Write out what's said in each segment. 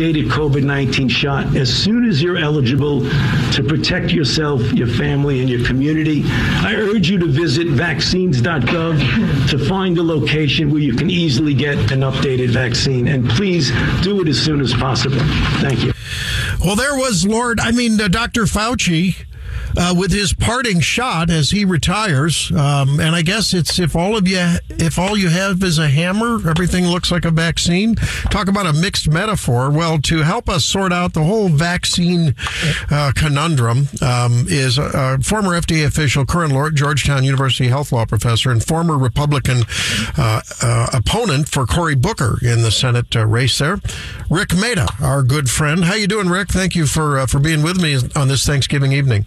updated COVID 19 shot as soon as you're eligible to protect yourself, your family, and your community. I urge you to visit vaccines.gov to find a location where you can easily get an updated vaccine. And please do it as soon as possible. Thank you. Well, there was Lord, I mean, uh, Dr. Fauci uh, with his parting shot as he retires. Um, and I guess it's if all of you, if all you have is a hammer, everything looks like a vaccine. Talk about a mixed metaphor. Well, to help us sort out the whole vaccine uh, conundrum um, is a, a, former FDA official, current Lord, Georgetown University health law professor, and former Republican uh, uh opponent for Cory Booker in the Senate uh, race there, Rik Mehta, our good friend. How you doing, Rick? Thank you for uh, for being with me on this Thanksgiving evening.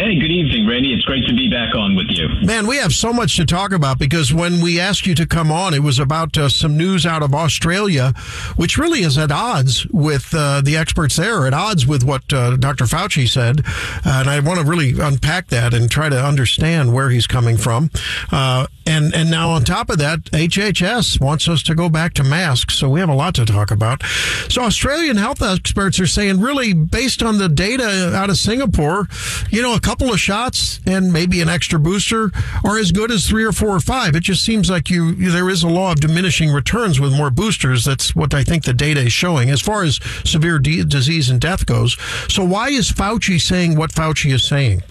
Hey, good evening, Randy. It's great to be back on with you. Man, we have so much to talk about because when we asked you to come on, it was about uh, some news out of Australia, which really is at odds with uh, the experts there, at odds with what uh, Dr. Fauci said. and I want to really unpack that and try to understand where he's coming from. Uh, and and now on top of that, HHS wants us to go back to masks, so we have a lot to talk about. So Australian health experts are saying, really, based on the data out of Singapore, you know, couple of shots and maybe an extra booster are as good as three or four or five. It just seems like you there is a law of diminishing returns with more boosters. That's what I think the data is showing as far as severe de- disease and death goes. So why is Fauci saying what Fauci is saying?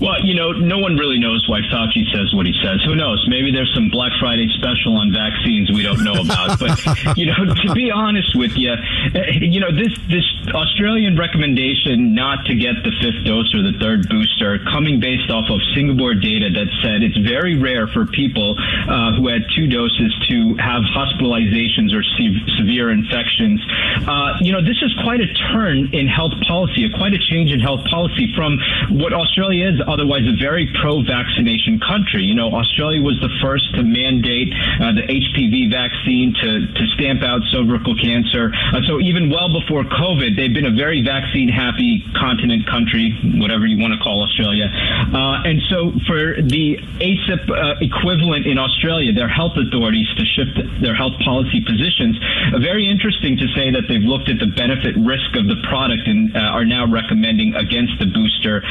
Well, you know, no one really knows why Fauci says what he says. Who knows? Maybe there's some Black Friday special on vaccines we don't know about. but you know, to be honest with you, eh, you know, this this Australian recommendation not to get the fifth dose or the third booster, coming based off of Singapore data that said it's very rare for people uh, who had two doses to have hospitalizations or se- severe infections. Uh, you know, this is quite a turn in health policy, quite a change in health policy from what Australia is otherwise a very pro-vaccination country. You know, Australia was the first to mandate uh, the HPV vaccine to, to stamp out cervical cancer. Uh, so even well before COVID, they've been a very vaccine-happy continent country, whatever you want to call Australia. Uh, and so for the ACIP uh, equivalent in Australia, their health authorities to shift their health policy positions, uh, very interesting to say that they've looked at the benefit risk of the product and uh, are now recommending against the booster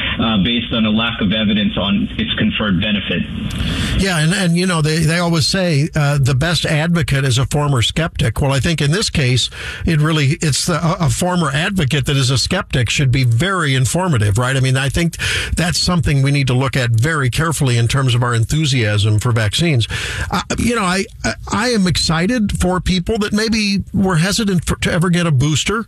based on a lack of evidence on its conferred benefit. Yeah, and, and you know, they, they always say uh, the best advocate is a former skeptic. Well, I think in this case, it really, it's the, a former advocate that is a skeptic should be very informative, right? I mean, I think that's something we need to look at very carefully in terms of our enthusiasm for vaccines. Uh, you know, I, I am excited for people that maybe were hesitant for, to ever get a booster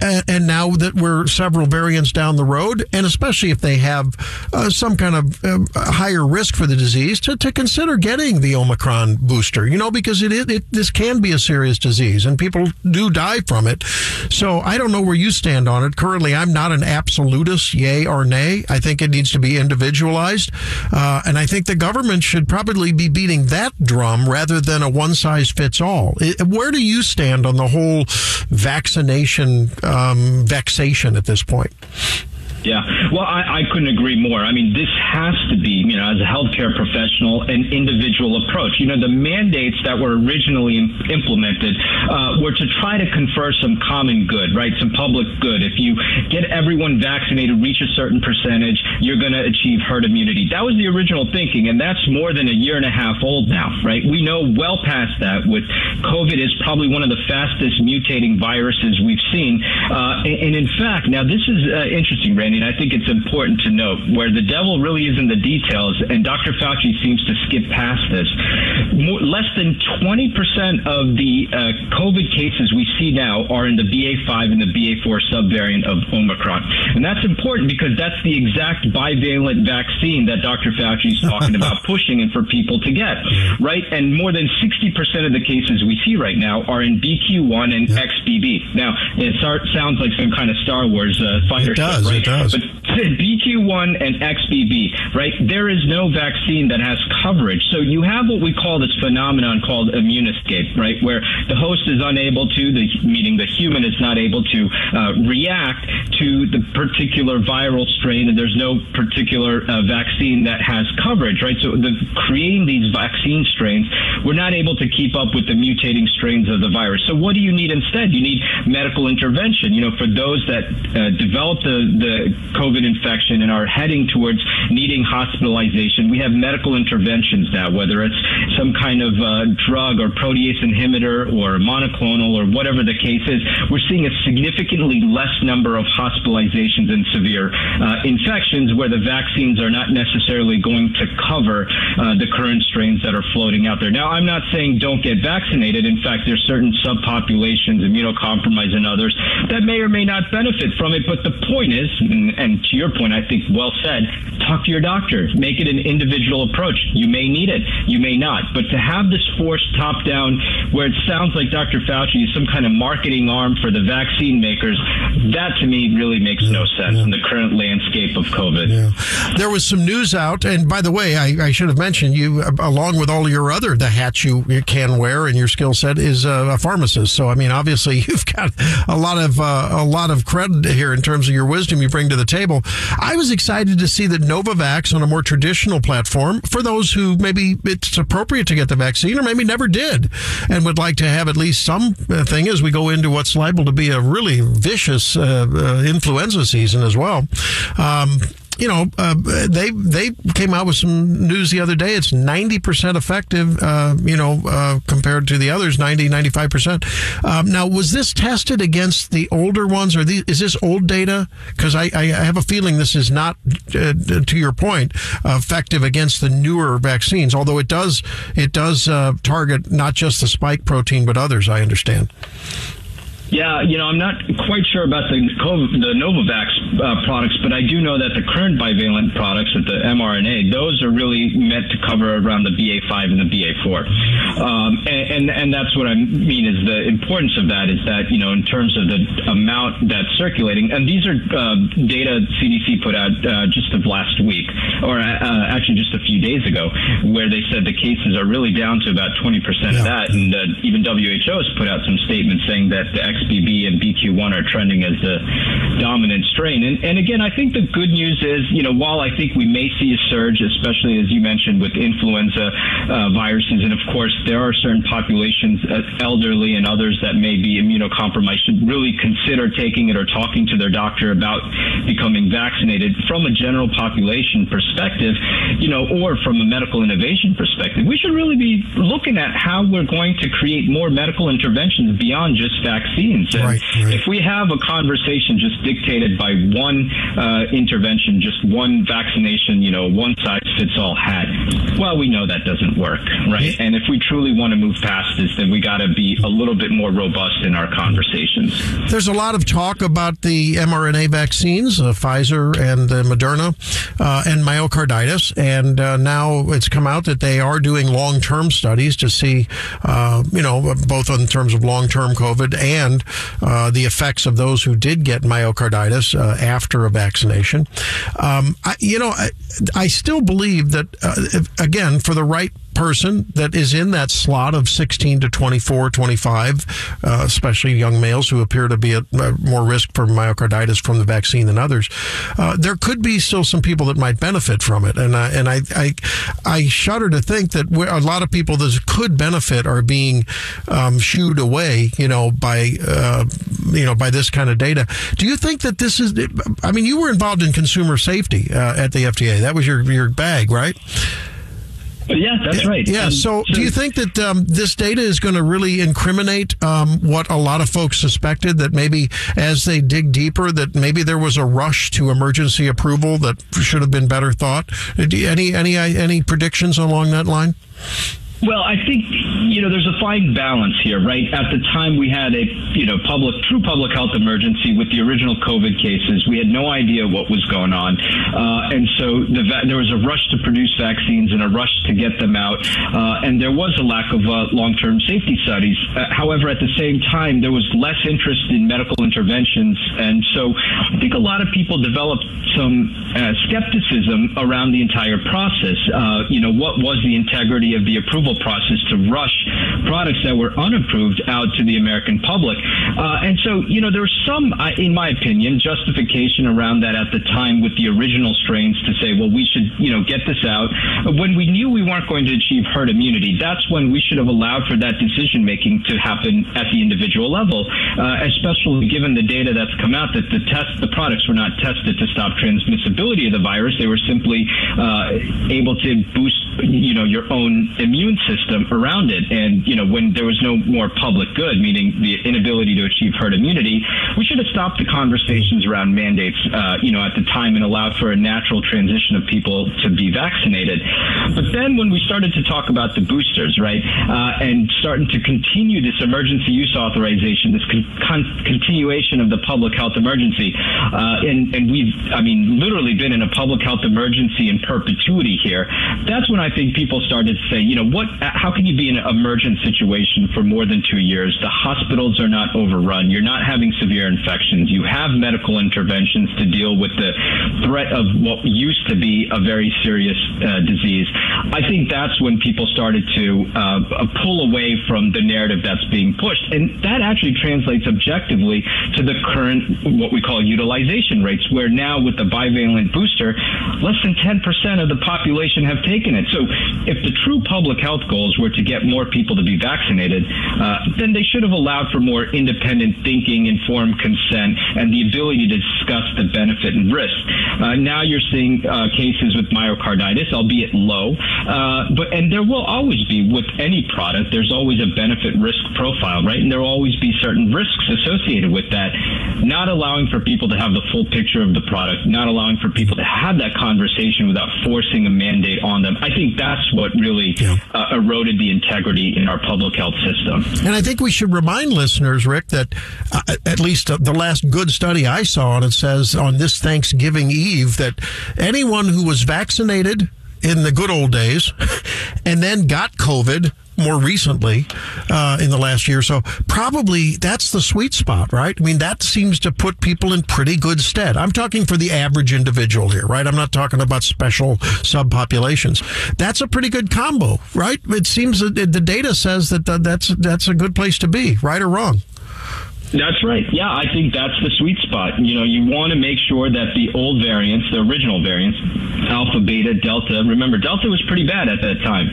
and, now that we're several variants down the road, and especially if they have uh, some kind of uh, higher risk for the disease, to, to consider getting the Omicron booster, you know, because it, it, it this can be a serious disease and people do die from it. So I don't know where you stand on it. Currently, I'm not an absolutist, yay or nay. I think it needs to be individualized. Uh, and I think the government should probably be beating that drum rather than a one size fits all. Where do you stand on the whole vaccination? Um, vexation at this point. Yeah, well, I, I couldn't agree more. I mean, this has to be, you know, as a healthcare professional, an individual approach. You know, the mandates that were originally implemented uh, were to try to confer some common good, right? Some public good. If you get everyone vaccinated, reach a certain percentage, you're going to achieve herd immunity. That was the original thinking, and that's more than a year and a half old now, right? We know well past that. With COVID, is probably one of the fastest mutating viruses we've seen, uh, and, and, in fact, now this is uh, interesting, Randy and I think it's important to note where the devil really is in the details, and Dr. Fauci seems to skip past this. More, less than 20% of the uh, COVID cases we see now are in the BA5 and the BA4 subvariant of Omicron. And that's important because that's the exact bivalent vaccine that Dr. Fauci is talking about pushing and for people to get, right? And more than 60% of the cases we see right now are in BQ1 and XBB. Now, it sounds like some kind of Star Wars uh, fighter it does, ship, right? It does. But BQ1 and XBB, right? There is no vaccine that has coverage. So you have what we call this phenomenon called immune escape, right? Where the host is unable to, the, meaning the human is not able to uh, react to the particular viral strain, and there's no particular uh, vaccine that has coverage, right? So the, creating these vaccine strains, we're not able to keep up with the mutating strains of the virus. So what do you need instead? You need medical intervention. You know, for those that uh, develop the, the COVID infection and are heading towards needing hospitalization, we have medical interventions now, whether it's some kind of uh, drug or protease inhibitor or monoclonal or whatever the case is. We're seeing a significantly less number of hospitalizations and severe uh, infections where the vaccines are not necessarily going to cover uh, the current strains that are floating out there. Now, I'm not saying don't get vaccinated. In fact, there's certain subpopulations, immunocompromised and others, that may or may not benefit from it. But the point is, and, and to your point, I think well said, talk to your doctor. Make it an individual approach. You may need it, you may not. But to have this force top down where it sounds like Dr. Fauci is some kind of marketing arm for the vaccine makers, that to me really makes no sense yeah. in the current landscape of COVID. Yeah. There was some news out, and by the way, I, I, should have mentioned you, along with all your other the hats you, you can wear and your skill set is a, a, pharmacist. So I mean, obviously you've got a lot of uh, a lot of credit here in terms of your wisdom you bring to the table. I was excited to see that Novavax on a more traditional platform for those who maybe it's appropriate to get the vaccine or maybe never did and would like to have at least some uh, thing as we go into what's liable to be a really vicious uh, uh, influenza season as well. Um, you know, uh, they they came out with some news the other day. It's 90% effective, uh, you know, uh, compared to the others, 90, 95%. Um, now, was this tested against the older ones, or these, is this old data? Because I, I, have a feeling this is not, uh, to your point, effective against the newer vaccines, although it does, it does uh, target not just the spike protein, but others, I understand. Yeah, you know, I'm not quite sure about the COVID, the Novavax uh, products, but I do know that the current bivalent products with the mRNA, those are really meant to cover around the BA5 and the BA4, um, and, and, and that's what I mean is the importance of that is that you know in terms of the amount that's circulating, and these are uh, data CDC put out uh, just of last week, or uh, actually just a few days ago, where they said the cases are really down to about 20% yeah. of that, and uh, even WHO has put out some statements saying that the XBB and BQ1 are trending as the dominant strain. And, and again, I think the good news is, you know, while I think we may see a surge, especially as you mentioned with influenza uh, viruses, and of course there are certain populations, uh, elderly and others that may be immunocompromised, should really consider taking it or talking to their doctor about becoming vaccinated. From a general population perspective, you know, or from a medical innovation perspective, we should really be looking at how we're going to create more medical interventions beyond just vaccines vaccines. Right, right. if we have a conversation just dictated by one uh, intervention, just one vaccination, you know, one size fits all hat, well, we know that doesn't work, right? And if we truly want to move past this, then we got to be a little bit more robust in our conversations. There's a lot of talk about the mRNA vaccines, uh, Pfizer and uh, Moderna, uh, and myocarditis. And uh, now it's come out that they are doing long term studies to see, uh, you know, both in terms of long term COVID and uh, the effects of those who did get myocarditis uh, after a vaccination. Um, I, you know, I, I, still believe that, uh, if, again, for the right person that is in that slot of 16 to 24, 25, uh, especially young males who appear to be at more risk for myocarditis from the vaccine than others, uh, there could be still some people that might benefit from it. And I, and I, I, I shudder to think that a lot of people that could benefit are being um, shooed away, you know, by, uh, you know, by this kind of data. Do you think that this is, I mean, you were involved in consumer safety uh, at the FDA. That was your, your bag, right? Yeah, that's right. Yeah. So, so, do you think that um, this data is going to really incriminate um, what a lot of folks suspected that maybe as they dig deeper, that maybe there was a rush to emergency approval that should have been better thought? Any any any predictions along that line? Well, I think you know there's a fine balance here, right? At the time, we had a you know public true public health emergency with the original COVID cases. We had no idea what was going on, uh, and so the va- there was a rush to produce vaccines and a rush to get them out, uh, and there was a lack of uh, long-term safety studies. Uh, however, at the same time, there was less interest in medical interventions, and so I think a lot of people developed some uh, skepticism around the entire process. Uh, you know, what was the integrity of the approval? Process to rush products that were unapproved out to the American public. Uh, and so, you know, there was some, in my opinion, justification around that at the time with the original strains to say, well, we should, you know, get this out. When we knew we weren't going to achieve herd immunity, that's when we should have allowed for that decision making to happen at the individual level, uh, especially given the data that's come out that the test, the products were not tested to stop transmissibility of the virus. They were simply uh, able to boost, you know, your own immune system around it. And, you know, when there was no more public good, meaning the inability to achieve herd immunity, we should have stopped the conversations around mandates, uh, you know, at the time and allowed for a natural transition of people to be vaccinated. But then when we started to talk about the boosters, right, uh, and starting to continue this emergency use authorization, this con- con- continuation of the public health emergency, uh, and, and we've, I mean, literally been in a public health emergency in perpetuity here, that's when I think people started to say, you know, what how can you be in an emergent situation for more than two years? The hospitals are not overrun. You're not having severe infections. You have medical interventions to deal with the threat of what used to be a very serious uh, disease. I think that's when people started to uh, pull away from the narrative that's being pushed. And that actually translates objectively to the current, what we call utilization rates, where now with the bivalent booster, less than 10% of the population have taken it. So if the true public health health goals were to get more people to be vaccinated, uh, then they should have allowed for more independent thinking, informed consent, and the ability to discuss the benefit and risk. Uh, now you're seeing uh, cases with myocarditis, albeit low, uh, but and there will always be with any product. There's always a benefit risk profile, right? And there will always be certain risks associated with that. Not allowing for people to have the full picture of the product, not allowing for people to have that conversation without forcing a mandate on them. I think that's what really yeah. Uh, eroded the integrity in our public health system. And I think we should remind listeners, Rik, that uh, at least uh, the last good study I saw on it says on this Thanksgiving Eve that anyone who was vaccinated in the good old days and then got COVID more recently uh, in the last year so, probably that's the sweet spot, right? I mean, that seems to put people in pretty good stead. I'm talking for the average individual here, right? I'm not talking about special subpopulations. That's a pretty good combo, right? It seems that the data says that that's that's a good place to be, right or wrong. That's right. Yeah, I think that's the sweet spot. You know, you want to make sure that the old variants, the original variants, alpha, beta, delta, remember, delta was pretty bad at that time.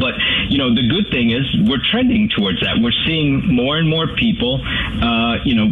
But, you know, the good thing is we're trending towards that. We're seeing more and more people, uh, you know,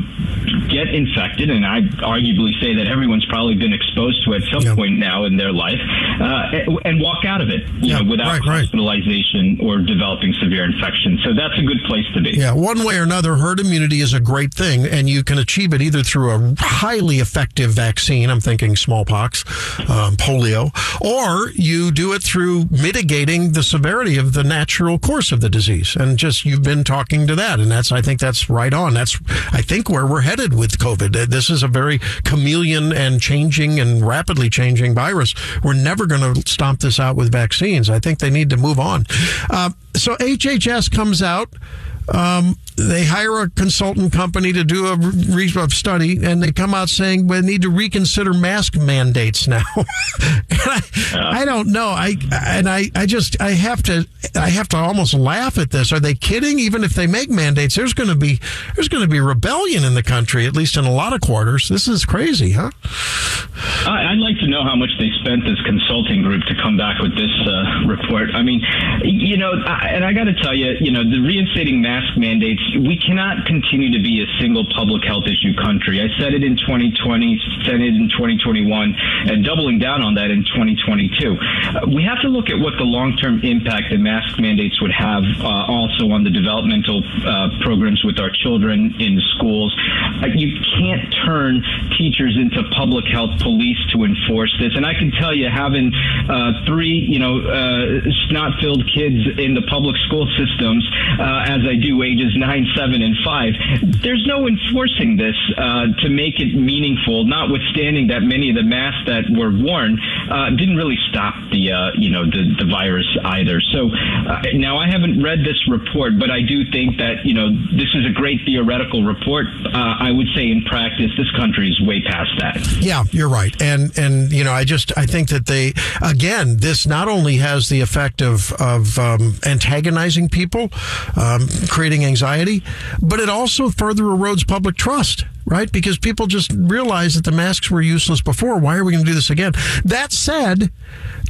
get infected. And I arguably say that everyone's probably been exposed to it at some yep. point now in their life uh, and walk out of it, you yep. know, without right, hospitalization right. or developing severe infection. So that's a good place to be. Yeah, one way or another, herd immunity is a great thing, and you can achieve it either through a highly effective vaccine. I'm thinking smallpox, um, polio, or you do it through mitigating the severity of the natural course of the disease. And just you've been talking to that, and that's I think that's right on. That's I think where we're headed with COVID. This is a very chameleon and changing and rapidly changing virus. We're never going to stomp this out with vaccines. I think they need to move on. Uh, so HHS comes out um, they hire a consultant company to do a re- study, and they come out saying we need to reconsider mask mandates now. I, I, don't know. I and I, I just I have to I have to almost laugh at this. Are they kidding? Even if they make mandates, there's going to be there's going to be rebellion in the country, at least in a lot of quarters. This is crazy, huh? I'd like to know how much they spent this consulting group to come back with this uh, report. I mean, you know, and I got to tell you, you know, the reinstating mask mandates we cannot continue to be a single public health issue country. I said it in 2020, said it in 2021, and doubling down on that in 2022. Uh, we have to look at what the long-term impact that mask mandates would have uh, also on the developmental uh, programs with our children in schools. Uh, you can't turn teachers into public health police to enforce this. And I can tell you, having uh, three, you know, uh, snot-filled kids in the public school systems, as I do, ages nine, seven, and five, there's no enforcing this to make it meaningful. Notwithstanding that many of the masks that were worn didn't really stop the, you know, the, the virus either. So now I haven't read this report, but I do think that you know this is a great theoretical report. Uh, I would say in practice, this country is way past that. Yeah, you're right, and and you know I just I think that they again this not only has the effect of of um, antagonizing people, um, creating anxiety, but it also further erodes public trust right? Because people just realized that the masks were useless before. Why are we going to do this again? That said,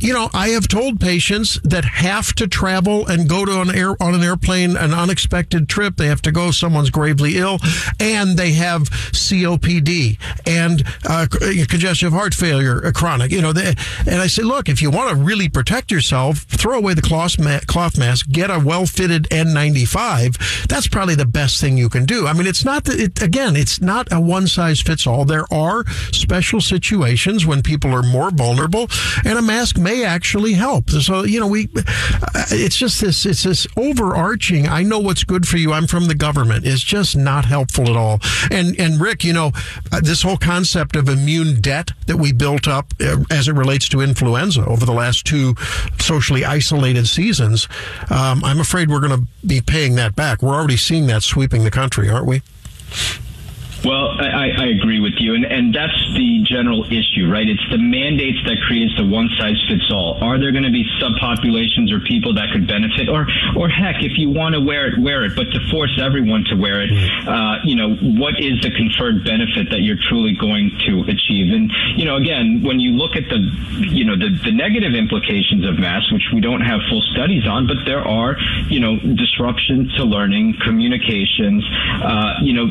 you know, I have told patients that have to travel and go to an air on an airplane, an unexpected trip. They have to go. Someone's gravely ill, and they have COPD and uh, congestive heart failure, uh, chronic. You know, they, and I say, look, if you want to really protect yourself, throw away the cloth, ma- cloth mask, get a well-fitted N95. That's probably the best thing you can do. I mean, it's not that. It, again, it's not a one size fits all. There are special situations when people are more vulnerable, and a mask may actually help. So you know, we uh, it's just this it's this overarching. I know what's good for you. I'm from the government. It's just not helpful at all. And and Rik, you know, uh, this whole concept of immune debt that we built up uh, as it relates to influenza over the last two socially isolated seasons, um, I'm afraid we're going to be paying that back. We're already seeing that sweeping the country, aren't we? Well, I, I agree with you, and, and that's the general issue, right? It's the mandates that creates the one size fits all. Are there going to be subpopulations or people that could benefit, or or heck, if you want to wear it, wear it, but to force everyone to wear it, uh, you know, what is the conferred benefit that you're truly going to achieve? And you know, again, when you look at the, you know, the, the negative implications of masks, which we don't have full studies on, but there are, you know, disruption to learning, communications, uh, you know,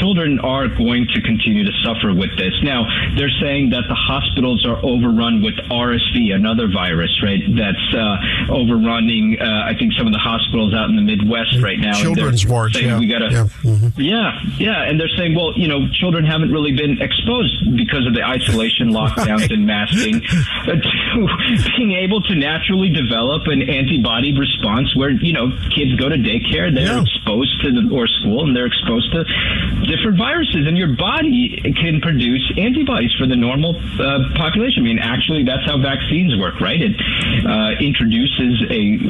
children are going to continue to suffer with this. Now, they're saying that the hospitals are overrun with RSV, another virus, right? That's uh, overrunning, uh, I think, some of the hospitals out in the Midwest right now. Children's wards, yeah. We gotta, yeah. Mm-hmm. yeah, yeah. And they're saying, well, you know, children haven't really been exposed because of the isolation, lockdowns, right. and masking to being able to naturally develop an antibody response where, you know, kids go to daycare, they're yeah. exposed to the, or school, and they're exposed to different viruses viruses, and your body can produce antibodies for the normal uh, population. I mean, actually, that's how vaccines work, right? It uh, introduces a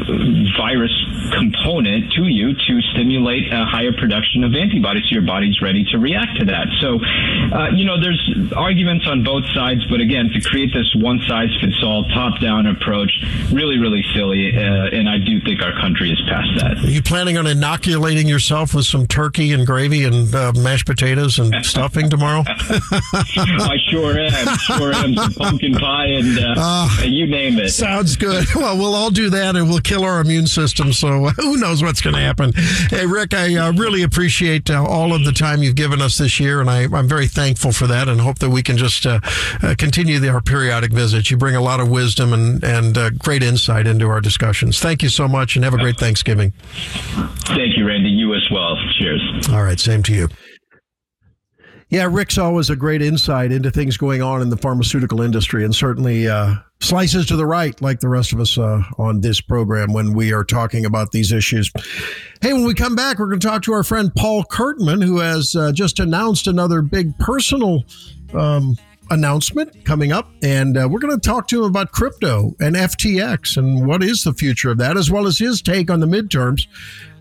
virus component to you to stimulate a higher production of antibodies, so your body's ready to react to that. So, uh, you know, there's arguments on both sides, but again, to create this one size fits all top down approach, really, really silly. Uh, and I do think our country is past that. Are you planning on inoculating yourself with some turkey and gravy and uh, mashed potatoes? Potatoes and stuffing tomorrow? I sure am. Sure am. Some pumpkin pie and uh, uh, you name it. Sounds good. Well, we'll all do that and we'll kill our immune system. So who knows what's going to happen? Hey, Rik, I uh, really appreciate uh, all of the time you've given us this year, and I, am very thankful for that and hope that we can just uh, uh, continue the, our periodic visits. You bring a lot of wisdom and, and great insight into our discussions. Thank you so much and have a great Thanksgiving. Thank you, Randy. You as well. Cheers. All right. Same to you. Yeah, Rik's always a great insight into things going on in the pharmaceutical industry, and certainly uh, slices to the right, like the rest of us uh, on this program when we are talking about these issues. Hey, when we come back, we're going to talk to our friend Paul Curtman, who has uh, just announced another big personal um, announcement coming up, and uh, we're going to talk to him about crypto and FTX and what is the future of that, as well as his take on the midterms.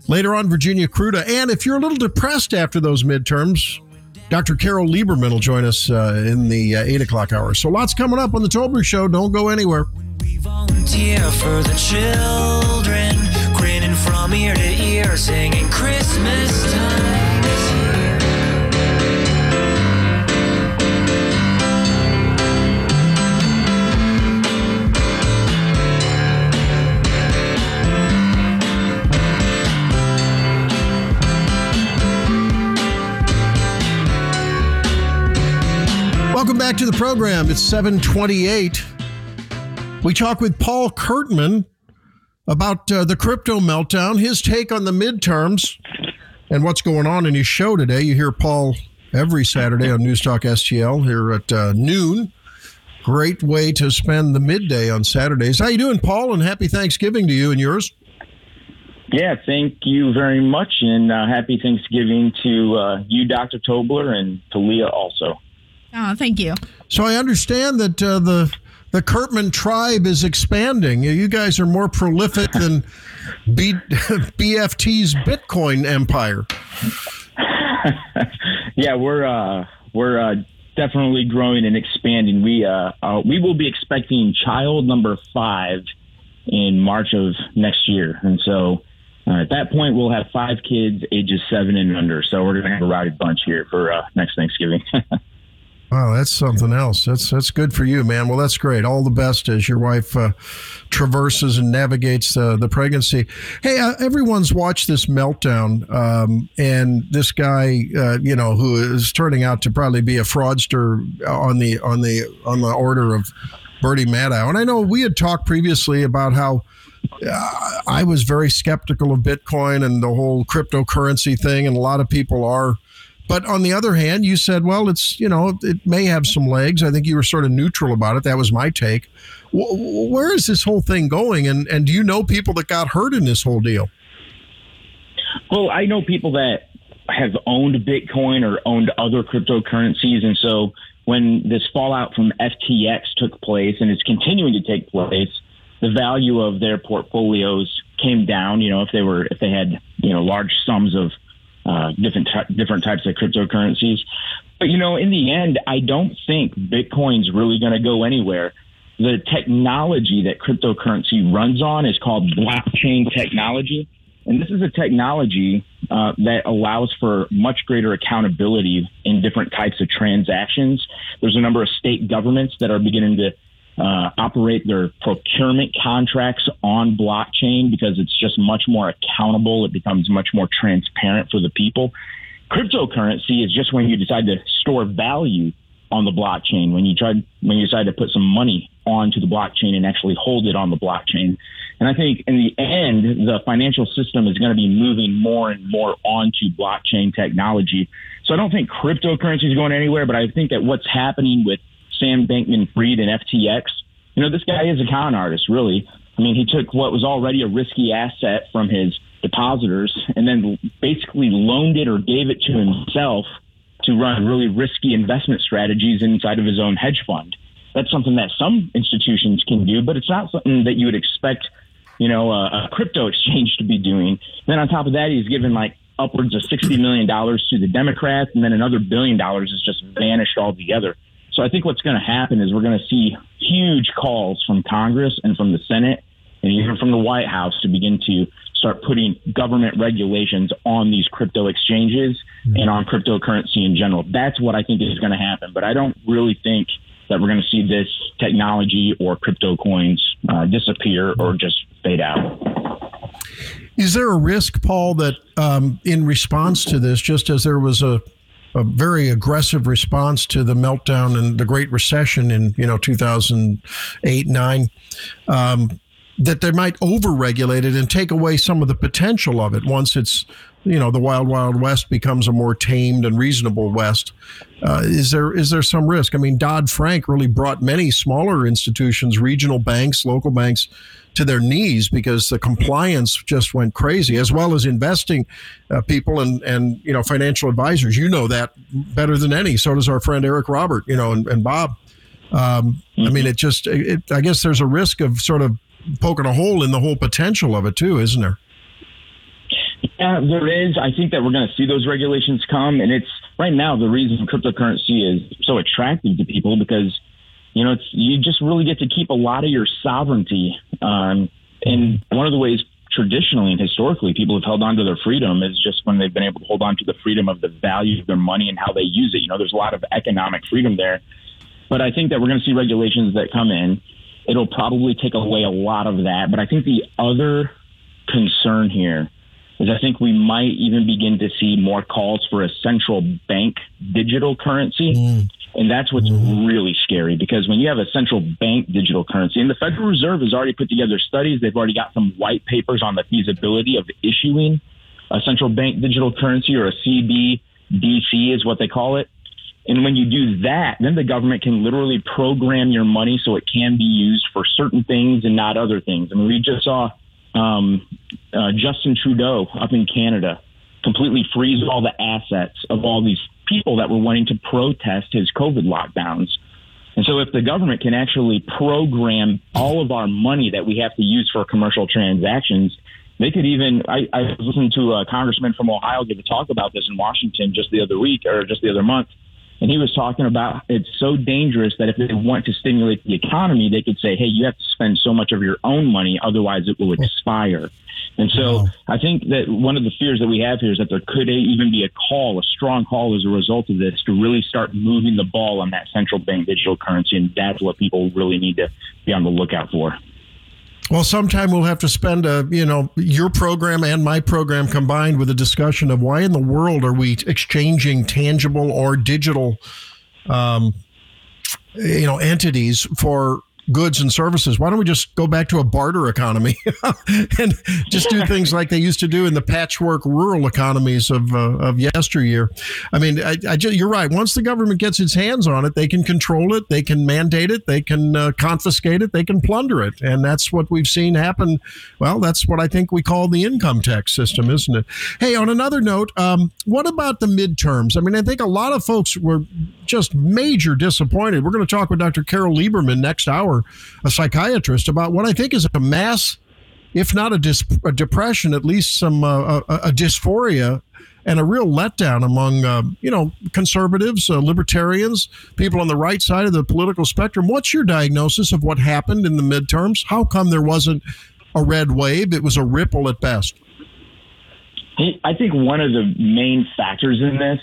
Later on, Virginia Kruta. And if you're a little depressed after those midterms, Dr. Carole Lieberman will join us uh, in the uh, 8 o'clock hour. So lots coming up on the Tobler Show. Don't go anywhere. We volunteer for the children, grinning from ear to ear, singing Christmas time. Welcome back to the program. It's 728. We talk with Paul Curtman about uh, the crypto meltdown, his take on the midterms, and what's going on in his show today. You hear Paul every Saturday on News Talk STL here at uh, noon. Great way to spend the midday on Saturdays. How you doing, Paul? And happy Thanksgiving to you and yours. Yeah, thank you very much, and uh, happy Thanksgiving to uh, you, Dr. Tobler, and to Leah also. Oh, thank you. So I understand that uh, the the Curtman tribe is expanding. You guys are more prolific than B- BFT's Bitcoin empire. yeah, we're uh, we're uh, definitely growing and expanding. We uh, uh, we will be expecting child number five in March of next year, and so uh, at that point we'll have five kids ages seven and under. So we're going to have a rowdy bunch here for uh, next Thanksgiving. Wow, that's something else. That's that's good for you, man. Well, that's great. All the best as your wife uh, traverses and navigates uh, the pregnancy. Hey, uh, everyone's watched this meltdown, um, and this guy, uh, you know, who is turning out to probably be a fraudster on the on the on the order of Bernie Madoff. And I know we had talked previously about how. Uh, I was very skeptical of Bitcoin and the whole cryptocurrency thing, and a lot of people are but on the other hand, you said, well, it's, you know, it may have some legs. I think you were sort of neutral about it. That was my take. Where is this whole thing going? And, and do you know people that got hurt in this whole deal? Well, I know people that have owned Bitcoin or owned other cryptocurrencies. And so when this fallout from FTX took place and it's continuing to take place, the value of their portfolios came down. You know, if they were, if they had, you know, large sums of uh, different different types of cryptocurrencies. But you know, in the end, I don't think Bitcoin's really going to go anywhere. The technology that cryptocurrency runs on is called blockchain technology. And this is a technology uh, that allows for much greater accountability in different types of transactions. There's a number of state governments that are beginning to uh, operate their procurement contracts on blockchain because it's just much more accountable. It becomes much more transparent for the people. Cryptocurrency is just when you decide to store value on the blockchain, when you try when you decide to put some money onto the blockchain and actually hold it on the blockchain. And I think in the end, the financial system is going to be moving more and more onto blockchain technology. So I don't think cryptocurrency is going anywhere, but I think that what's happening with Sam Bankman Fried and FTX. You know, this guy is a con artist, really. I mean, he took what was already a risky asset from his depositors and then basically loaned it or gave it to himself to run really risky investment strategies inside of his own hedge fund. That's something that some institutions can do, but it's not something that you would expect, you know, a, a crypto exchange to be doing. Then on top of that, he's given like upwards of $60 million to the Democrats, and then another billion dollars has just vanished altogether. So I think what's going to happen is we're going to see huge calls from Congress and from the Senate and even from the White House to begin to start putting government regulations on these crypto exchanges mm-hmm. and on cryptocurrency in general. That's what I think is going to happen. But I don't really think that we're going to see this technology or crypto coins uh, disappear or just fade out. Is there a risk, Paul, that um, in response to this, just as there was a a very aggressive response to the meltdown and the Great Recession in you know 2008 nine. Um, that they might overregulate it and take away some of the potential of it once it's you know the wild wild west becomes a more tamed and reasonable west uh, is there is there some risk i mean dodd frank really brought many smaller institutions regional banks local banks to their knees because the compliance just went crazy, as well as investing uh, people and and you know financial advisors. You know that better than any. So does our friend Eric Robert. You know, and, and Bob. Um. I mean, it just. It, I guess there's a risk of sort of poking a hole in the whole potential of it too, isn't there? Yeah, there is. I think that we're going to see those regulations come, and it's right now the reason cryptocurrency is so attractive to people because you know, it's you just really get to keep a lot of your sovereignty. Um, and one of the ways traditionally and historically people have held on to their freedom is just when they've been able to hold on to the freedom of the value of their money and how they use it. You know, there's a lot of economic freedom there. But I think that we're going to see regulations that come in. It'll probably take away a lot of that. But I think the other concern here is I think we might even begin to see more calls for a central bank digital currency. Mm. And that's what's really scary because when you have a central bank digital currency, and the Federal Reserve has already put together studies, they've already got some white papers on the feasibility of issuing a central bank digital currency or a CBDC is what they call it. And when you do that, then the government can literally program your money so it can be used for certain things and not other things. I mean, we just saw um, uh, Justin Trudeau up in Canada completely freeze all the assets of all these people that were wanting to protest his COVID lockdowns. And so, if the government can actually program all of our money that we have to use for commercial transactions, they could even. I, I was listening to a congressman from Ohio give a talk about this in Washington just the other week or just the other month. And he was talking about it's so dangerous that if they want to stimulate the economy, they could say, hey, you have to spend so much of your own money, otherwise it will expire. And so wow. I think that one of the fears that we have here is that there could even be a call, a strong call as a result of this to really start moving the ball on that central bank digital currency. And that's what people really need to be on the lookout for. Well, sometime we'll have to spend a, you know, your program and my program combined with a discussion of why in the world are we exchanging tangible or digital, um, you know, entities for goods and services. Why don't we just go back to a barter economy and just do things like they used to do in the patchwork rural economies of uh, of yesteryear? I mean, I, I just, you're right. Once the government gets its hands on it, they can control it, they can mandate it, they can uh, confiscate it, they can plunder it, and that's what we've seen happen. Well, that's what I think we call the income tax system, isn't it? Hey, on another note, um, what about the midterms? I mean, I think a lot of folks were just major disappointed. We're going to talk with Dr. Carole Lieberman next hour, a psychiatrist, about what I think is a mass, if not a, dis- a depression, at least some uh, a, a, dysphoria and a real letdown among uh, you know conservatives, uh, libertarians, people on the right side of the political spectrum. What's your diagnosis of what happened in the midterms? How come there wasn't a red wave? It was a ripple at best. I think one of the main factors in this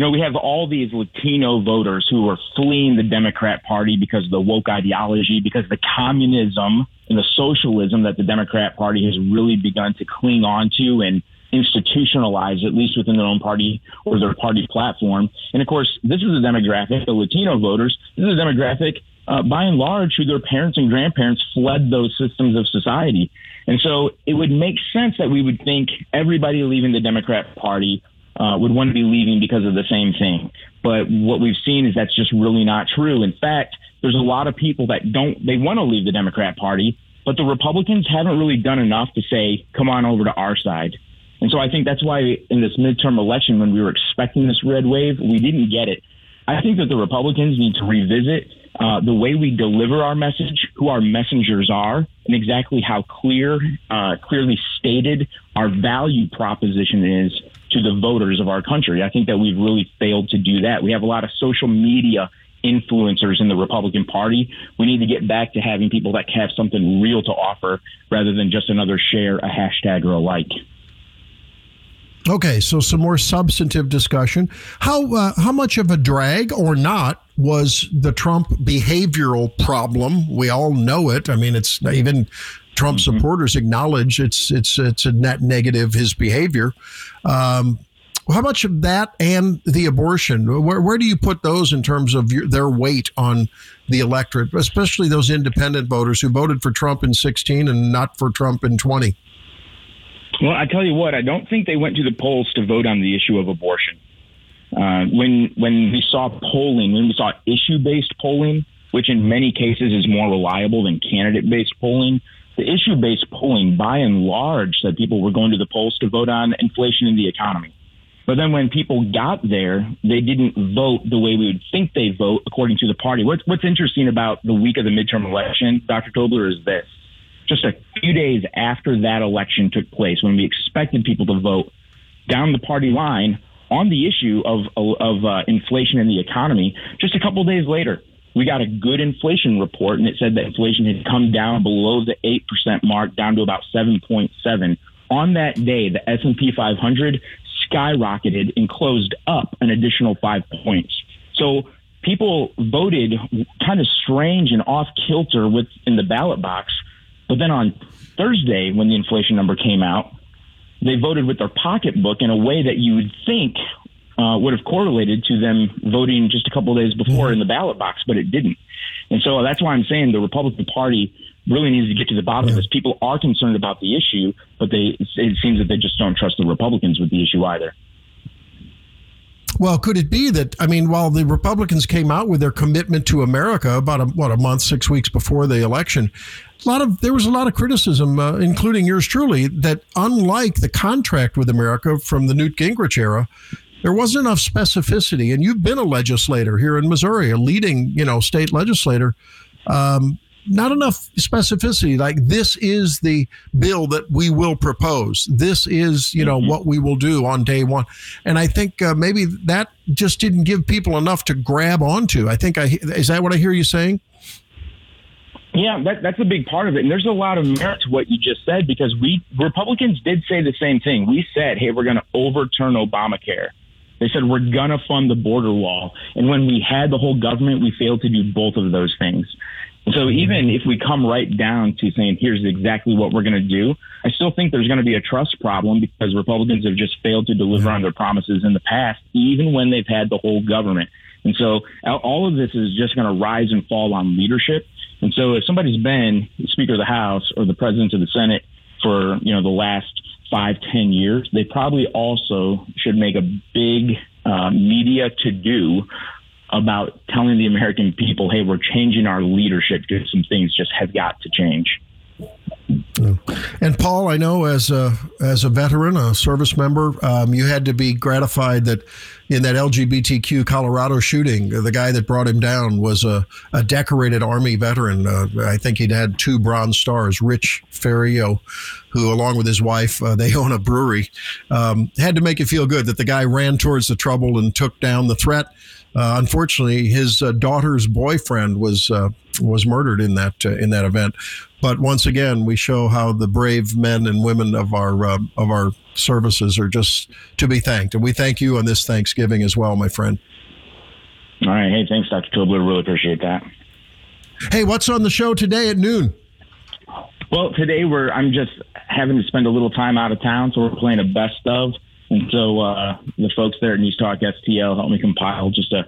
you know, we have all these Latino voters who are fleeing the Democrat Party because of the woke ideology, because of the communism and the socialism that the Democrat Party has really begun to cling on to and institutionalize, at least within their own party or their party platform. And of course, this is a demographic, the Latino voters, this is a demographic, uh, by and large, who their parents and grandparents fled those systems of society. And so it would make sense that we would think everybody leaving the Democrat Party uh, would want to be leaving because of the same thing. But what we've seen is that's just really not true. In fact, there's a lot of people that don't, they want to leave the Democrat Party, but the Republicans haven't really done enough to say, come on over to our side. And so I think that's why in this midterm election, when we were expecting this red wave, we didn't get it. I think that the Republicans need to revisit uh, the way we deliver our message, who our messengers are, and exactly how clear, uh, clearly stated our value proposition is to the voters of our country. I think that we've really failed to do that. We have a lot of social media influencers in the Republican Party. We need to get back to having people that have something real to offer rather than just another share, a hashtag, or a like. Okay, so some more substantive discussion. How uh, how much of a drag or not was the Trump behavioral problem? We all know it. I mean, it's even Trump mm-hmm. supporters acknowledge it's it's it's a net negative his behavior. Um, how much of that and the abortion? Where, where do you put those in terms of your, their weight on the electorate, especially those independent voters who voted for Trump in 16 and not for Trump in 20? Well, I tell you what, I don't think they went to the polls to vote on the issue of abortion. Uh, when when we saw polling, when we saw issue based polling, which in many cases is more reliable than candidate based polling, the issue based polling, by and large, said people were going to the polls to vote on inflation in the economy. But then when people got there, they didn't vote the way we would think they vote according to the party. What's, what's interesting about the week of the midterm election, Dr. Tobler, is this. Just a few days after that election took place, when we expected people to vote down the party line on the issue of, of uh, inflation in the economy, just a couple days later, we got a good inflation report, and it said that inflation had come down below the eight percent mark, down to about seven point seven. On that day, the S and P 500 skyrocketed and closed up an additional five points. So people voted kind of strange and off kilter with in the ballot box. But then on Thursday, when the inflation number came out, they voted with their pocketbook in a way that you would think uh, would have correlated to them voting just a couple of days before mm-hmm. in the ballot box, but it didn't. And so that's why I'm saying the Republican Party really needs to get to the bottom yeah. of this. People are concerned about the issue, but they it seems that they just don't trust the Republicans with the issue either. Well, could it be that I mean, while the Republicans came out with their commitment to America about a, what a month, six weeks before the election, a lot of there was a lot of criticism, uh, including yours truly, that unlike the contract with America from the Newt Gingrich era, there wasn't enough specificity. And you've been a legislator here in Missouri, a leading you know state legislator. Um, not enough specificity. Like this is the bill that we will propose. This is you know mm-hmm. what we will do on day one. And I think uh, maybe that just didn't give people enough to grab onto. I think I is that what I hear you saying. Yeah, that, that's a big part of it. And there's a lot of merit to what you just said because we Republicans did say the same thing. We said, hey, we're going to overturn Obamacare. They said, we're going to fund the border wall. And when we had the whole government, we failed to do both of those things. So mm-hmm. even if we come right down to saying, here's exactly what we're going to do, I still think there's going to be a trust problem because Republicans have just failed to deliver mm-hmm. on their promises in the past, even when they've had the whole government. And so all of this is just going to rise and fall on leadership. And so if somebody's been Speaker of the House or the President of the Senate for, you know, the last five, ten years, they probably also should make a big uh, media to do about telling the American people, hey, we're changing our leadership because some things just have got to change. And Paul, I know as a as a veteran, a service member, um, you had to be gratified that in that LGBTQ Colorado shooting, the guy that brought him down was a, a decorated Army veteran. Uh, I think he'd had two Bronze Stars. Rich Fierro, who, along with his wife, uh, they own a brewery, um, had to make it feel good that the guy ran towards the trouble and took down the threat. Uh, unfortunately, his uh, daughter's boyfriend was uh, was murdered in that uh, in that event. But once again, we show how the brave men and women of our uh, of our services are just to be thanked, and we thank you on this Thanksgiving as well, my friend. All right, hey, thanks, Dr. Tobler. Really appreciate that. Hey, what's on the show today at noon? Well, today we're I'm just having to spend a little time out of town, so we're playing a best of. And so uh, the folks there at News Talk STL helped me compile just a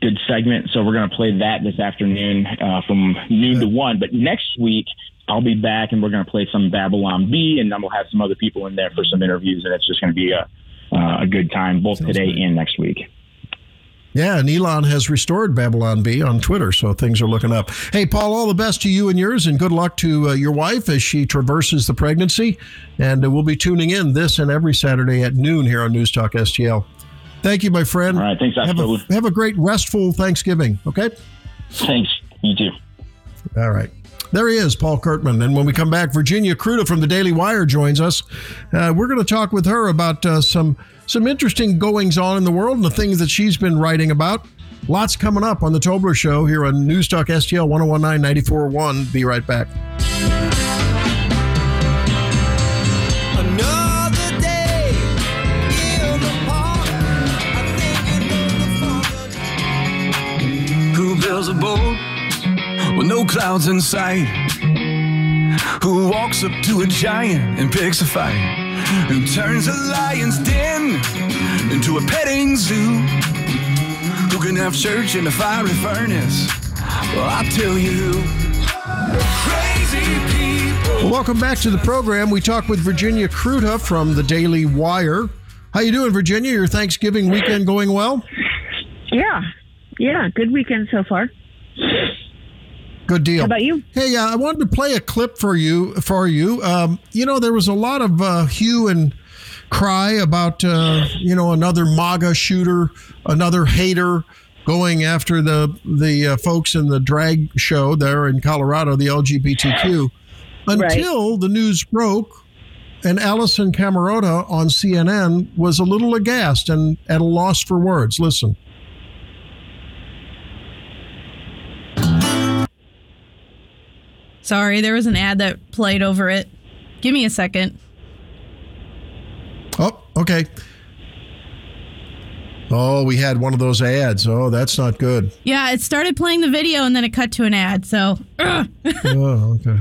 good segment. So we're going to play that this afternoon uh, from noon to one. But next week, I'll be back and we're going to play some Babylon Bee, and then we'll have some other people in there for some interviews, and it's just going to be a uh, a good time both Sounds today and next week. Yeah, and Elon has restored Babylon Bee on Twitter, so things are looking up. Hey, Paul, all the best to you and yours, and good luck to uh, your wife as she traverses the pregnancy. And uh, we'll be tuning in this and every Saturday at noon here on News Talk STL. Thank you, my friend. All right, thanks. Have a, have a great, restful Thanksgiving. Okay. Thanks. You too. All right. There he is, Paul Curtman. And when we come back, Virginia Kruta from the Daily Wire joins us. Uh, we're going to talk with her about uh, some some interesting goings on in the world and the things that she's been writing about. Lots coming up on the Tobler Show here on News Talk STL 1019 94.1. Be right back. Who builds a boat with no clouds in sight? Who walks up to a giant and picks a fight? who turns a lion's den into a petting zoo. Who can have church in a fiery furnace? Well, I'll tell you who. Crazy people. welcome back to the program. We talk with Virginia Kruta from the Daily Wire. How you doing, Virginia? Your Thanksgiving weekend going well? Yeah, yeah, good weekend so far. Good deal. How about you? Hey, uh, I wanted to play a clip for you. For you, um, you know, there was a lot of uh, hue and cry about uh, you know another MAGA shooter, another hater going after the the uh, folks in the drag show there in Colorado, the LGBTQ, until right. the news broke. And Alisyn Camerota on CNN was a little aghast and at a loss for words. Listen. Sorry, there was an ad that played over it. Give me a second. Oh, okay. Oh, we had one of those ads. Oh, that's not good. Yeah, it started playing the video and then it cut to an ad. So. oh, okay.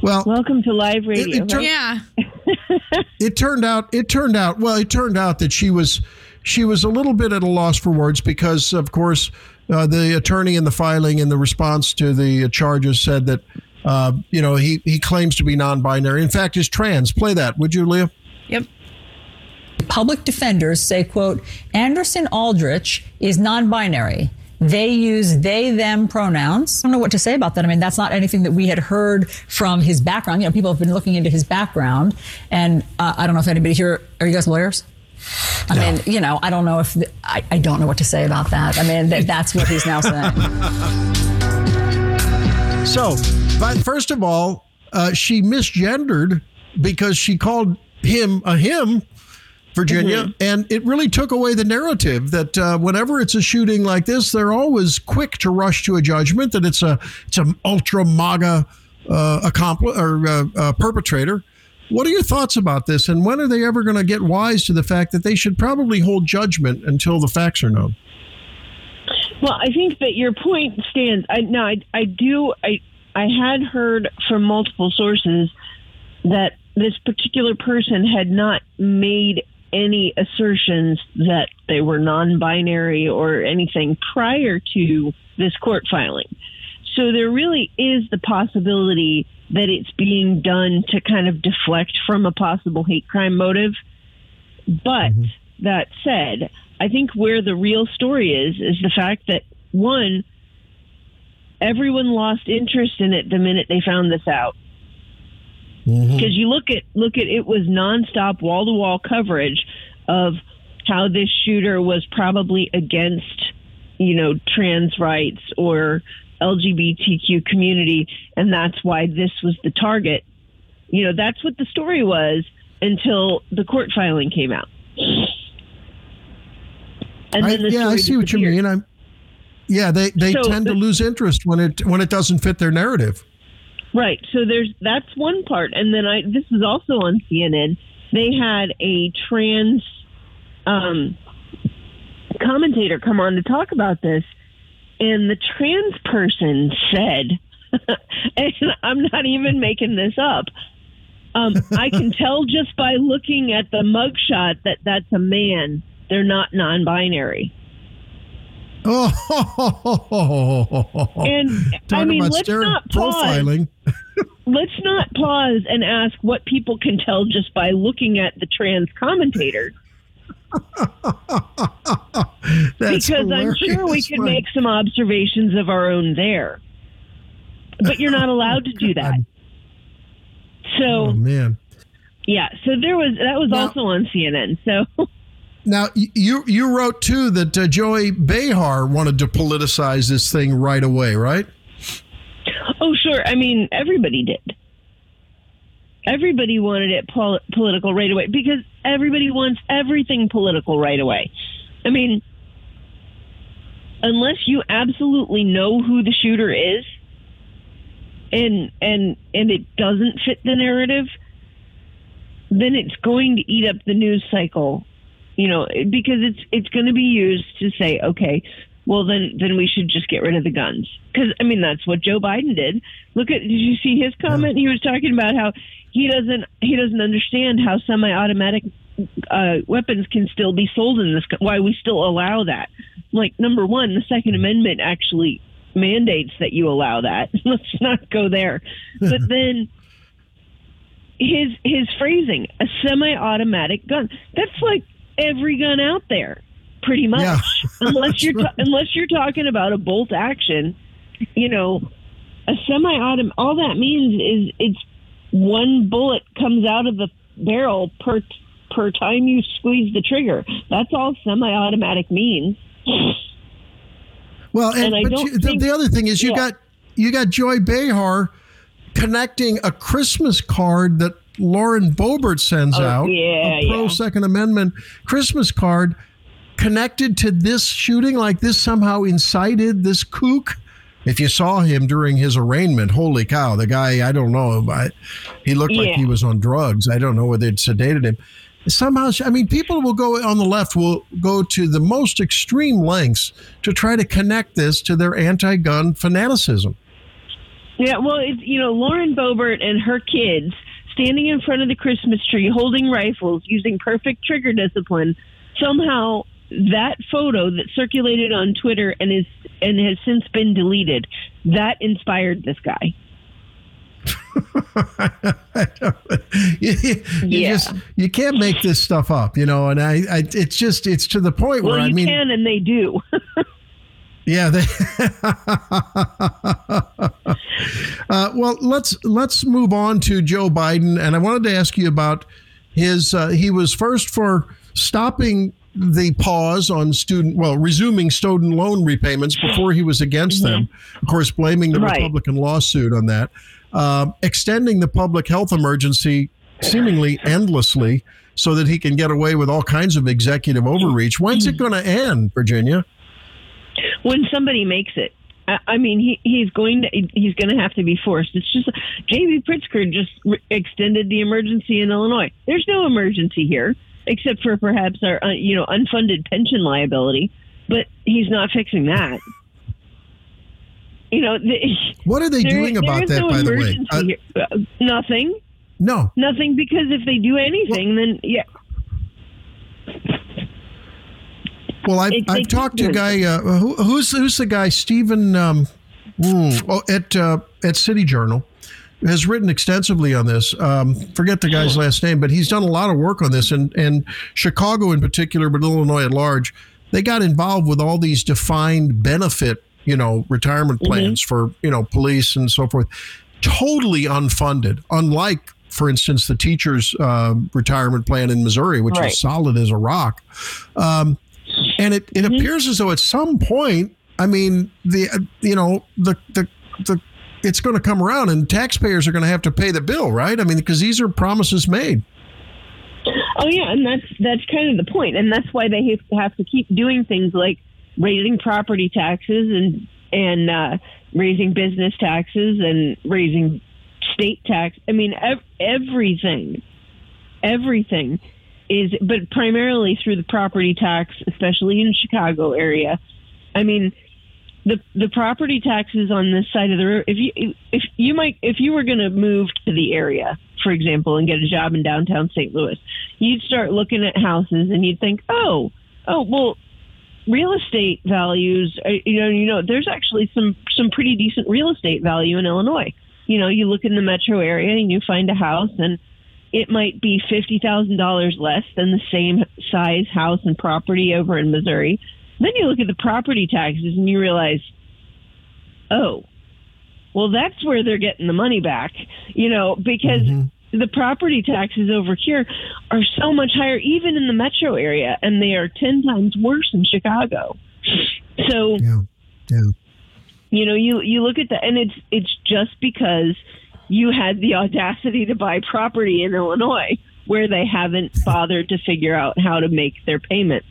Well, welcome to live radio. It, it tur- yeah. it turned out. It turned out. Well, it turned out that she was she was a little bit at a loss for words because, of course, uh, the attorney in the filing in the response to the charges said that, uh, you know, he, he claims to be non binary. In fact, is trans. Play that, would you, Leah? Yep. Public defenders say, quote, Anderson Aldrich is non binary. They use they, them pronouns. I don't know what to say about that. I mean, that's not anything that we had heard from his background. You know, people have been looking into his background. And uh, I don't know if anybody here, are you guys lawyers? I No. mean, you know, I don't know if, I, I don't know what to say about that. I mean, that, that's what he's now saying. So, but first of all, uh, she misgendered because she called him a him, Virginia, and it really took away the narrative that uh, whenever it's a shooting like this, they're always quick to rush to a judgment that it's a it's an ultra MAGA uh, accompli- or uh, uh, perpetrator. What are your thoughts about this, and when are they ever going to get wise to the fact that they should probably hold judgment until the facts are known? Well, I think that your point stands. I no, I, I do. I I had heard from multiple sources that this particular person had not made any assertions that they were non-binary or anything prior to this court filing. So there really is the possibility that it's being done to kind of deflect from a possible hate crime motive. But mm-hmm. that said, I think where the real story is is the fact that one, everyone lost interest in it the minute they found this out. Mm-hmm. Because you look at look at it was nonstop wall to wall coverage of how this shooter was probably against, you know, trans rights or LGBTQ community, and that's why this was the target. You know, that's what the story was until the court filing came out. And I, the yeah, I see what you mean. I'm, yeah, they they So tend to lose interest when it when it doesn't fit their narrative. Right. So there's that's one part, and then I this is also on CNN. They had a trans um, commentator come on to talk about this, and the trans person said, and I'm not even making this up. Um, I can tell just by looking at the mugshot that that's a man. They're not non-binary. Oh, And I mean, about let's not pause. profiling. let's not pause and ask what people can tell just by looking at the trans commentator That's because I'm sure we could make some observations of our own there. But you're not allowed to do that. So Oh man! yeah, so there was that was Now- also on CNN. So Now you you wrote too that uh, Joy Behar wanted to politicize this thing right away, right? oh sure, I mean everybody did. Everybody wanted it pol- political right away because everybody wants everything political right away. I mean, unless you absolutely know who the shooter is, and and and it doesn't fit the narrative, then it's going to eat up the news cycle. You know, because it's it's going to be used to say, okay, well then then we should just get rid of the guns because I mean that's what Joe Biden did. Look at did you see his comment? He was talking about how he doesn't he doesn't understand how semi-automatic uh, weapons can still be sold in this. Why we still allow that? Like number one, the Second Amendment actually mandates that you allow that. Let's not go there. But then his his phrasing, a semi-automatic gun. That's like every gun out there, pretty much. Yeah, unless you're ta- unless you're talking about a bolt action, you know, a semi-autom. All that means is it's one bullet comes out of the barrel per per time you squeeze the trigger. That's all semi-automatic means. Well, and, And I but don't you, the, think- the other thing is you yeah. got you got Joy Behar connecting a Christmas card that Lauren Boebert sends Oh, out, yeah, a pro yeah. Second Amendment Christmas card connected to this shooting, like this somehow incited this kook. If you saw him during his arraignment, holy cow, the guy, I don't know, I, he looked like he was on drugs. I don't know whether they'd sedated him. Somehow, I mean, people will go on the left will go to the most extreme lengths to try to connect this to their anti-gun fanaticism. Yeah, well, you know, Lauren Boebert and her kids standing in front of the Christmas tree holding rifles using perfect trigger discipline somehow that photo that circulated on Twitter and is and has since been deleted, that inspired this guy. you, you Yeah. just you can't make this stuff up, you know. And I, I it's just it's to the point Well, where I mean, can and they do. yeah. They, uh, well, let's let's move on to Joe Biden, and I wanted to ask you about his. Uh, he was first for stopping the pause on student, well, resuming student loan repayments before he was against them. Of course, blaming the Right. Republican lawsuit on that, um, extending the public health emergency seemingly endlessly so that he can get away with all kinds of executive overreach. When's it going to end, Virginia? When somebody makes it. I I mean, he, he's going to he's going to have to be forced. It's just J.B. Pritzker just re- extended the emergency in Illinois. There's no emergency here except for perhaps our uh, you know unfunded pension liability, but he's not fixing that. You know, the, What are they there- doing about that, no by the way? Uh. Uh, nothing, no. nothing. Because if they do anything, then yeah, Well, I've, It- I've talked to a guy. Uh, who, who's who's the guy? Stephen um, hmm, oh, at uh, at City Journal has written extensively on this. Um, forget the guy's last name, but he's done a lot of work on this, and and Chicago in particular, but Illinois at large. They got involved with all these defined benefit, you know, retirement plans for you know police and so forth. Totally unfunded, unlike. For instance, the teachers' uh, retirement plan in Missouri, which Right. is solid as a rock. Um, and it, it appears as though at some point, I mean, the uh, you know the the the it's going to come around, and taxpayers are going to have to pay the bill, right? I mean, because these are promises made. Oh yeah, and that's that's kind of the point, and that's why they have to, have to keep doing things like raising property taxes and and uh, raising business taxes and raising state tax. I mean, ev- everything, everything is, but primarily through the property tax, especially in Chicago area. I mean, the the property taxes on this side of the river. If you if you might if you were going to move to the area, for example, and get a job in downtown St. Louis, you'd start looking at houses and you'd think, oh, oh, well, real estate values. uh, You know, you know, there's actually some some pretty decent real estate value in Illinois. You know, you look in the metro area and you find a house and it might be fifty thousand dollars less than the same size house and property over in Missouri. Then you look at the property taxes and you realize, oh, well, that's where they're getting the money back, you know, because mm-hmm. the property taxes over here are so much higher, even in the metro area, and they are 10 times worse in Chicago. So, Yeah, yeah. you know, you, you look at that, and it's, it's just because you had the audacity to buy property in Illinois where they haven't bothered to figure out how to make their payments.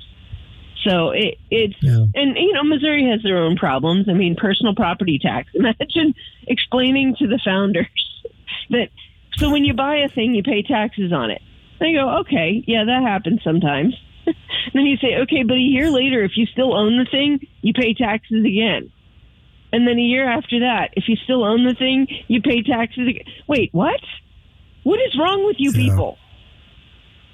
So it, it's Yeah. and you know Missouri has their own problems. I mean, personal property tax. Imagine explaining to the founders that so when you buy a thing, you pay taxes on it. They go, okay, yeah, that happens sometimes. then you say, okay, but a year later, if you still own the thing, you pay taxes again. And then a year after that, if you still own the thing, you pay taxes again. Wait, what? What is wrong with you Yeah. people?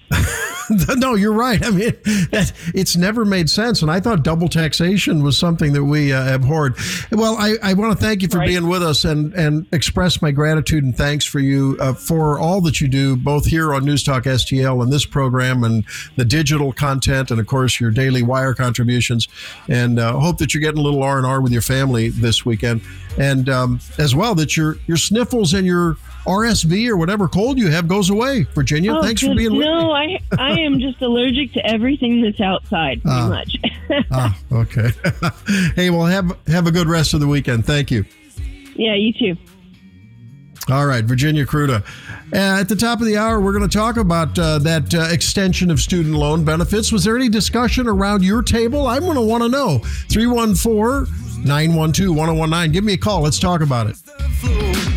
no, you're right. I mean, that, it's never made sense. And I thought double taxation was something that we uh, abhorred. Well, I, I want to thank you for Right. being with us and, and express my gratitude and thanks for you uh, for all that you do, both here on News Talk STL and this program and the digital content, and of course your daily wire contributions. And uh, hope that you're getting a little R and R with your family this weekend, and um, as well that your your sniffles and your RSV or whatever cold you have goes away. Virginia, Oh, thanks for good. being with me. No, I I am just allergic to everything that's outside, pretty Ah. much. Ah, okay. hey, well, have have a good rest of the weekend. Thank you. yeah, you too. All right, Virginia Kruta. Uh, at the top of the hour, we're going to talk about uh, that uh, extension of student loan benefits. Was there any discussion around your table? I'm going to want to know. 314 912 1019. Give me a call. Let's talk about it.